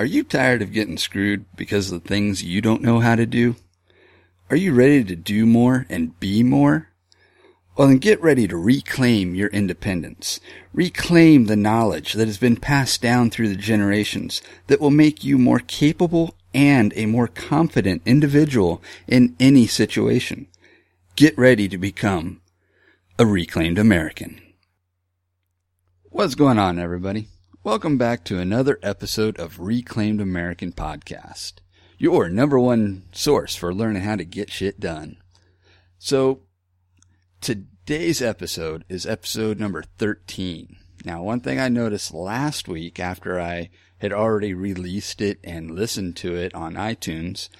Are you tired of getting screwed because of the things you don't know how to do? Are you ready to do more and be more? Well, then get ready to reclaim your independence. Reclaim the knowledge that has been passed down through the generations that will make you more capable and a more confident individual in any situation. Get ready to become a reclaimed American. What's going on, everybody? Welcome back to another episode of Reclaimed American Podcast, your number one source for learning how to get shit done. So, today's episode is episode number 13. Now, one thing I noticed last week after I had already released it and listened to it on iTunes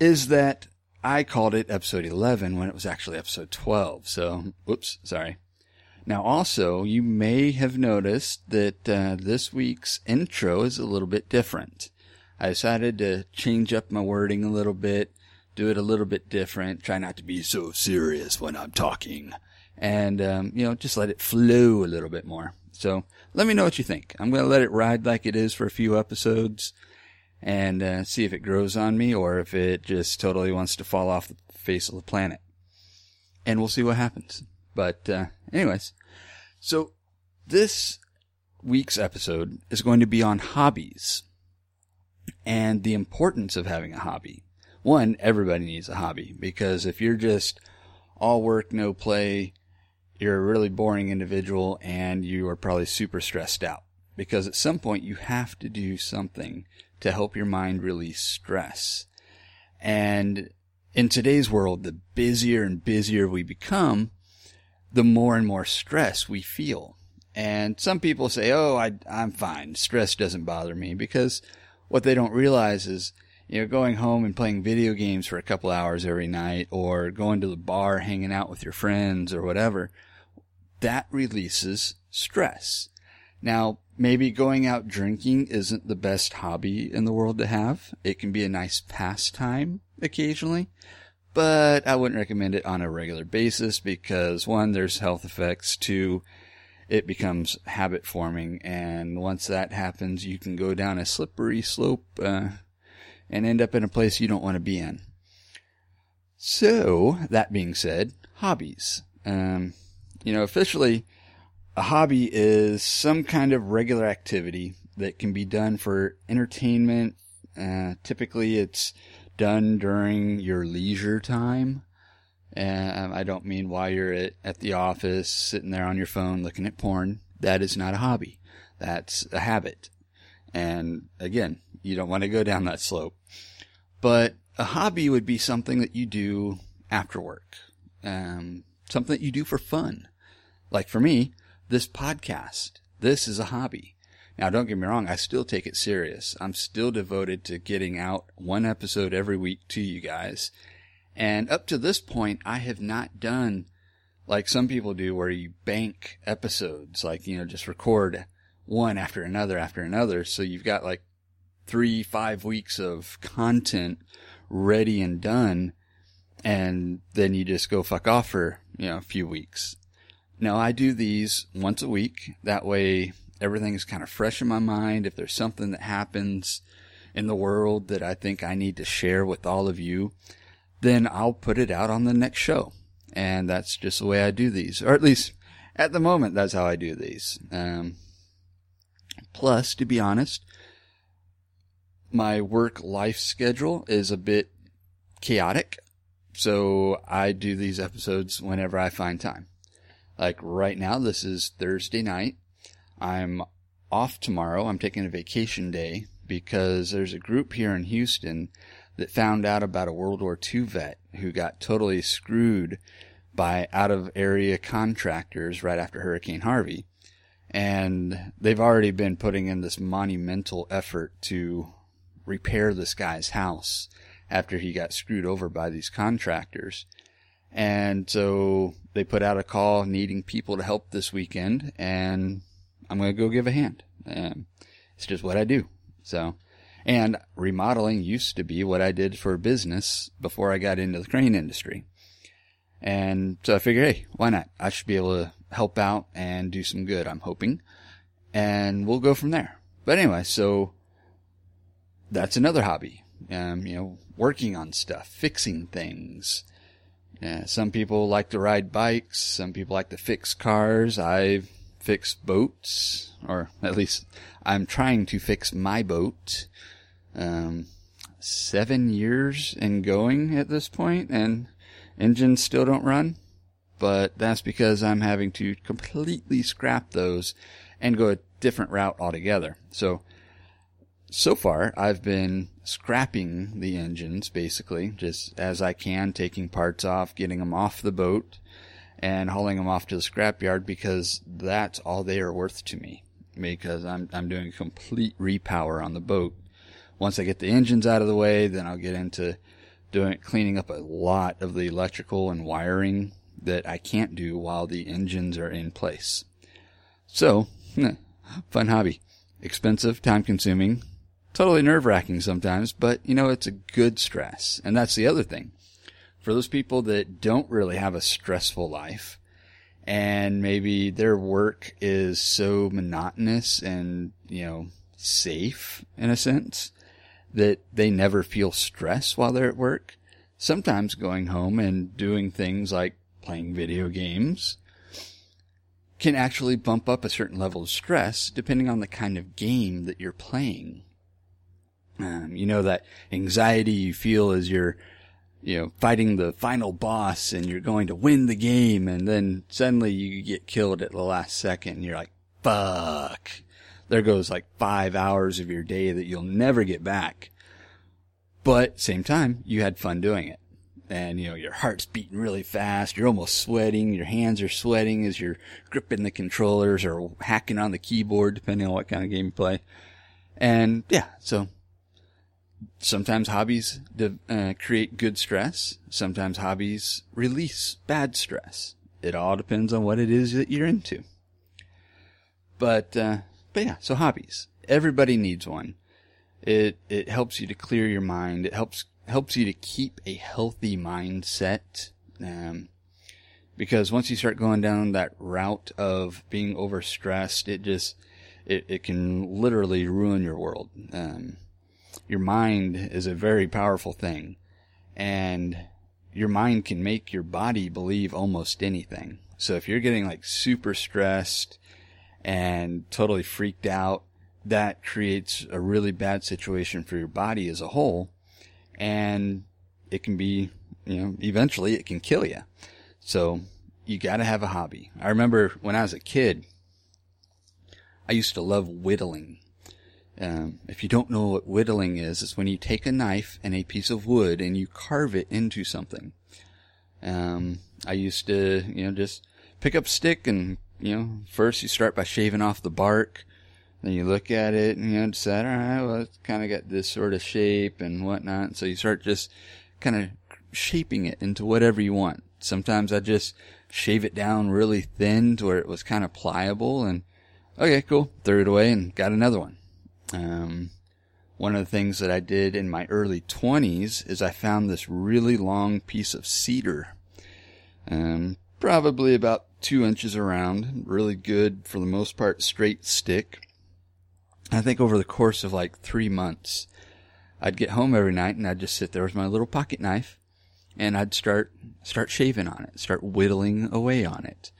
is that I called it episode 11 when it was actually episode 12. So, whoops, sorry. Now, also, you may have noticed that uh, this week's intro is a little bit different. I decided to change up my wording a little bit, do it a little bit different, try not to be so serious when I'm talking, and, um, you know, just let it flow a little bit more. So, let me know what you think. I'm going to let it ride like it is for a few episodes and uh, see if it grows on me or if it just totally wants to fall off the face of the planet. And we'll see what happens. But, uh, anyways, so this week's episode is going to be on hobbies and the importance of having a hobby. One, everybody needs a hobby because if you're just all work, no play, you're a really boring individual and you are probably super stressed out because at some point you have to do something to help your mind release stress. And in today's world, the busier and busier we become, the more and more stress we feel. And some people say, Oh, I, I'm fine. Stress doesn't bother me because what they don't realize is, you know, going home and playing video games for a couple hours every night or going to the bar, hanging out with your friends or whatever, that releases stress. Now, maybe going out drinking isn't the best hobby in the world to have. It can be a nice pastime occasionally, but I wouldn't recommend it on a regular basis because one, there's health effects. Two, it becomes habit forming. And once that happens, you can go down a slippery slope, uh, and end up in a place you don't want to be in. So, that being said, hobbies. Um, you know, officially, a hobby is some kind of regular activity that can be done for entertainment. Uh, typically, it's done during your leisure time. And I don't mean while you're at, at the office sitting there on your phone looking at porn. That is not a hobby. That's a habit. And again, you don't want to go down that slope. But a hobby would be something that you do after work. Um, something that you do for fun. Like for me, this podcast, this is a hobby. Now, don't get me wrong, I still take it serious. I'm still devoted to getting out one episode every week to you guys. And up to this point, I have not done like some people do where you bank episodes, like, you know, just record one after another after another. So you've got like three, five weeks of content ready and done. And then you just go fuck off for, you know, a few weeks. Now I do these once a week. That way everything is kind of fresh in my mind. If there's something that happens in the world that I think I need to share with all of you, then I'll put it out on the next show. And that's just the way I do these. Or at least at the moment, that's how I do these. Um, plus, to be honest, my work life schedule is a bit chaotic. So I do these episodes whenever I find time. Like right now, this is Thursday night. I'm off tomorrow. I'm taking a vacation day because there's a group here in Houston that found out about a World War II vet who got totally screwed by out of area contractors right after Hurricane Harvey. And they've already been putting in this monumental effort to repair this guy's house after he got screwed over by these contractors. And so they put out a call needing people to help this weekend, and I'm going to go give a hand. Um, it's just what I do. So, and remodeling used to be what I did for business before I got into the crane industry. And so I figured, hey, why not? I should be able to help out and do some good, I'm hoping. And we'll go from there. But anyway, so that's another hobby. Um, you know, working on stuff, fixing things. Yeah, some people like to ride bikes. Some people like to fix cars. I fix boats, or at least I'm trying to fix my boat. Um, seven years and going at this point, and engines still don't run. But that's because I'm having to completely scrap those and go a different route altogether. So, so far I've been scrapping the engines basically, just as I can, taking parts off, getting them off the boat, and hauling them off to the scrapyard because that's all they are worth to me. Because I'm I'm doing complete repower on the boat. Once I get the engines out of the way, then I'll get into doing cleaning up a lot of the electrical and wiring that I can't do while the engines are in place. So, fun hobby. Expensive, time consuming, totally nerve wracking sometimes, but you know, it's a good stress. And that's the other thing. For those people that don't really have a stressful life and maybe their work is so monotonous and, you know, safe in a sense that they never feel stress while they're at work. Sometimes going home and doing things like playing video games can actually bump up a certain level of stress depending on the kind of game that you're playing. Um, you know, that anxiety you feel as you're, you know, fighting the final boss and you're going to win the game and then suddenly you get killed at the last second and you're like, fuck. There goes like five hours of your day that you'll never get back. But same time, you had fun doing it and you know your heart's beating really fast you're almost sweating your hands are sweating as you're gripping the controllers or hacking on the keyboard depending on what kind of game you play and yeah so sometimes hobbies uh, create good stress. Sometimes hobbies release bad stress. It all depends on what it is that you're into. But uh, but yeah so hobbies. Everybody needs one. It it helps you to clear your mind. It helps helps you to keep a healthy mindset. Um, because once you start going down that route of being overstressed, it just, it, it can literally ruin your world. Um, your mind is a very powerful thing and your mind can make your body believe almost anything. So if you're getting like super stressed and totally freaked out, that creates a really bad situation for your body as a whole and it can be, you know, eventually it can kill you. So you got to have a hobby. I remember when I was a kid, I used to love whittling. Um, if you don't know what whittling is, it's when you take a knife and a piece of wood and you carve it into something. Um, I used to, you know, just pick up stick and, you know, first you start by shaving off the bark then you look at it and you know, decide, all right, well, it's kind of got this sort of shape and whatnot. So you start just kind of shaping it into whatever you want. Sometimes I just shave it down really thin to where it was kind of pliable and okay, cool. Threw it away and got another one. Um, one of the things that I did in my early 20s is I found this really long piece of cedar. Um, probably about two inches around, really good for the most part straight stick. I think over the course of like three months, I'd get home every night and I'd just sit there with my little pocket knife and I'd start, start shaving on it, start whittling away on it.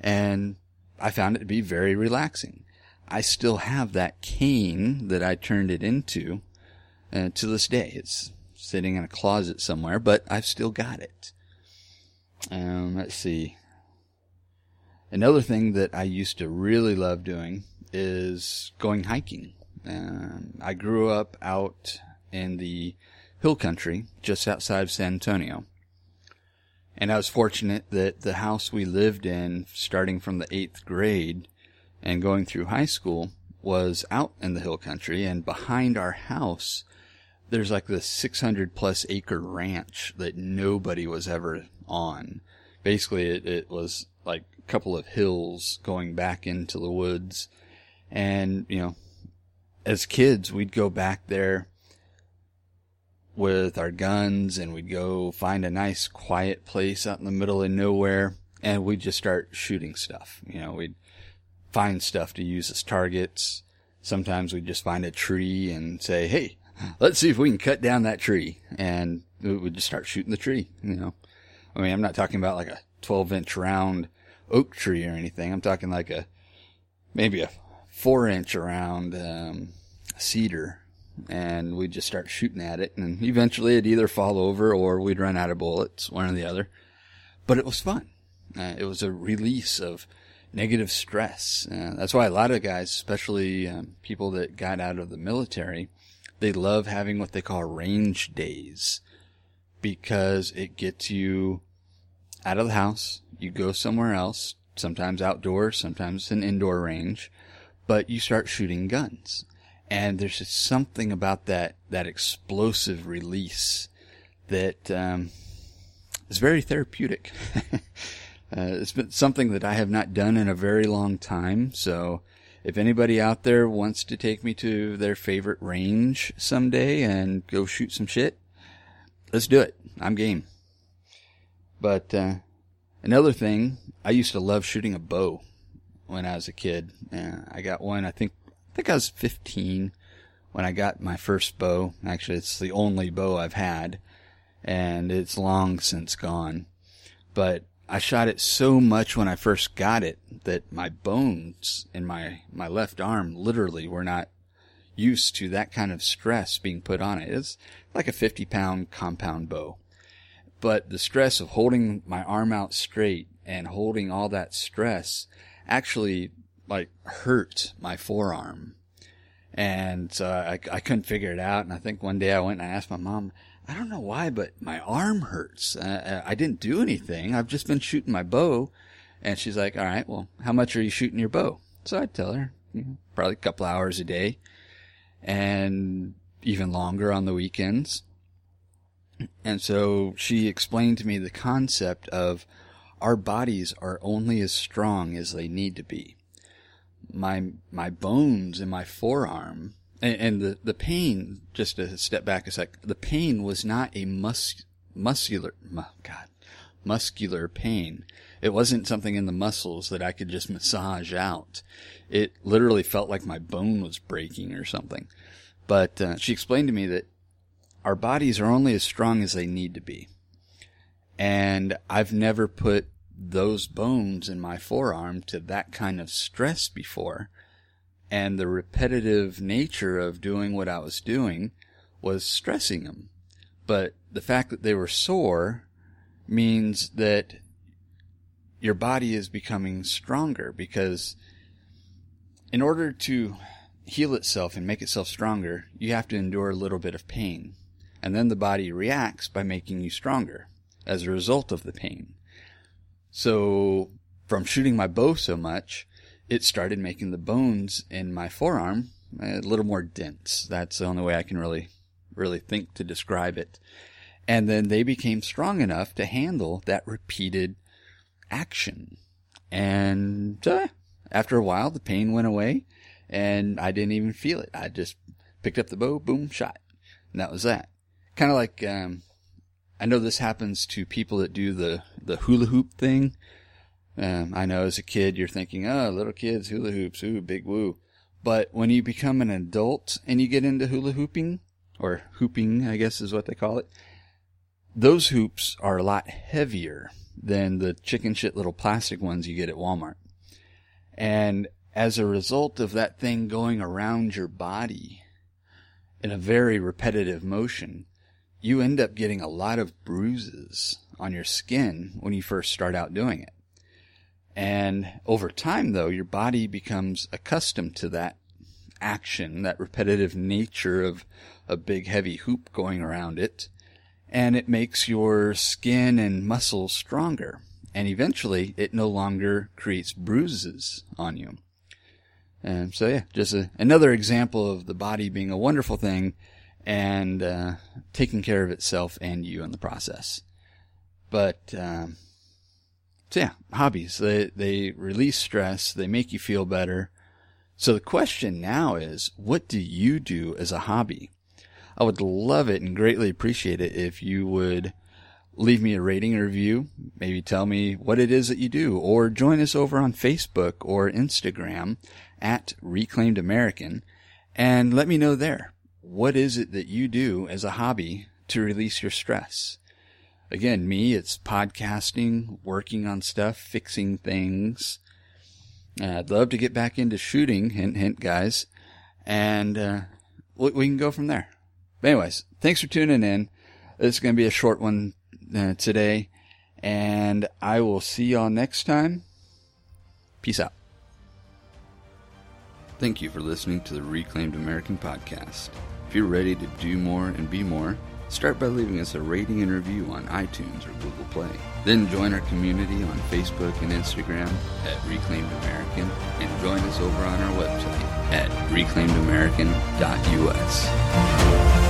And I found it to be very relaxing. I still have that cane that I turned it into uh, to this day. It's sitting in a closet somewhere, but I've still got it. Um, let's see. Another thing that I used to really love doing is going hiking. Um, I grew up out in the hill country just outside of San Antonio. And I was fortunate that the house we lived in, starting from the eighth grade and going through high school, was out in the hill country. And behind our house, there's like this 600 plus acre ranch that nobody was ever on. Basically, it, it was like a couple of hills going back into the woods and, you know, as kids, we'd go back there with our guns and we'd go find a nice quiet place out in the middle of nowhere and we'd just start shooting stuff. You know, we'd find stuff to use as targets. Sometimes we'd just find a tree and say, Hey, let's see if we can cut down that tree. And we would just start shooting the tree, you know. I mean, I'm not talking about like a 12 inch round oak tree or anything. I'm talking like a, maybe a four inch around, um, cedar. And we'd just start shooting at it. And eventually it'd either fall over or we'd run out of bullets, one or the other. But it was fun. Uh, it was a release of negative stress. Uh, that's why a lot of guys, especially um, people that got out of the military, they love having what they call range days because it gets you out of the house. You go somewhere else, sometimes outdoors, sometimes an indoor range, but you start shooting guns. And there's just something about that, that explosive release that, um, is very therapeutic. Uh, it's been something that I have not done in a very long time. So if anybody out there wants to take me to their favorite range someday and go shoot some shit, let's do it. I'm game. But, uh, another thing, I used to love shooting a bow when I was a kid. Uh, I got one, I think, I think I was 15 when I got my first bow. Actually, it's the only bow I've had and it's long since gone. But I shot it so much when I first got it that my bones in my, my left arm literally were not used to that kind of stress being put on it. It's like a 50 pound compound bow. But the stress of holding my arm out straight and holding all that stress actually like hurt my forearm. And so I, I couldn't figure it out. And I think one day I went and I asked my mom, I don't know why, but my arm hurts. Uh, I didn't do anything. I've just been shooting my bow. And she's like, all right, well, how much are you shooting your bow? So I tell her, you know, probably a couple hours a day and even longer on the weekends. And so she explained to me the concept of our bodies are only as strong as they need to be. My, my bones in my forearm and, and the, the pain, just to step back a sec, the pain was not a mus, muscular, mu, God, muscular pain. It wasn't something in the muscles that I could just massage out. It literally felt like my bone was breaking or something. But uh, she explained to me that our bodies are only as strong as they need to be. And I've never put those bones in my forearm to that kind of stress before and the repetitive nature of doing what I was doing was stressing them. But the fact that they were sore means that your body is becoming stronger because in order to heal itself and make itself stronger, you have to endure a little bit of pain. And then the body reacts by making you stronger as a result of the pain. So from shooting my bow so much, it started making the bones in my forearm a little more dense. That's the only way I can really, really think to describe it. And then they became strong enough to handle that repeated action. And uh, after a while, the pain went away and I didn't even feel it. I just picked up the bow, boom, shot. And that was that. Kind of like, um, I know this happens to people that do the, the hula hoop thing um, I know as a kid, you're thinking, oh, little kids, hula hoops, ooh, big woo. But when you become an adult and you get into hula hooping, or hooping, I guess is what they call it, those hoops are a lot heavier than the chicken shit little plastic ones you get at Walmart. And as a result of that thing going around your body in a very repetitive motion, you end up getting a lot of bruises on your skin when you first start out doing it. And over time, though, your body becomes accustomed to that action, that repetitive nature of a big heavy hoop going around it, and it makes your skin and muscles stronger. And eventually, it no longer creates bruises on you. And so, yeah, just a, another example of the body being a wonderful thing and uh, taking care of itself and you in the process. But um, so yeah, hobbies. They, they release stress. They make you feel better. So the question now is, what do you do as a hobby? I would love it and greatly appreciate it if you would leave me a rating or review. Maybe tell me what it is that you do or join us over on Facebook or Instagram at Reclaimed American and let me know there. what is it that you do as a hobby to release your stress? Again, me, it's podcasting, working on stuff, fixing things. Uh, I'd love to get back into shooting, hint, hint, guys. And, uh, we, we can go from there. But anyways, thanks for tuning in. This is going to be a short one uh, today. And I will see y'all next time. Peace out. Thank you for listening to the Reclaimed American podcast. If you're ready to do more and be more, start by leaving us a rating and review on iTunes or Google Play. Then join our community on Facebook and Instagram at Reclaimed American and join us over on our website at reclaimedamerican.us.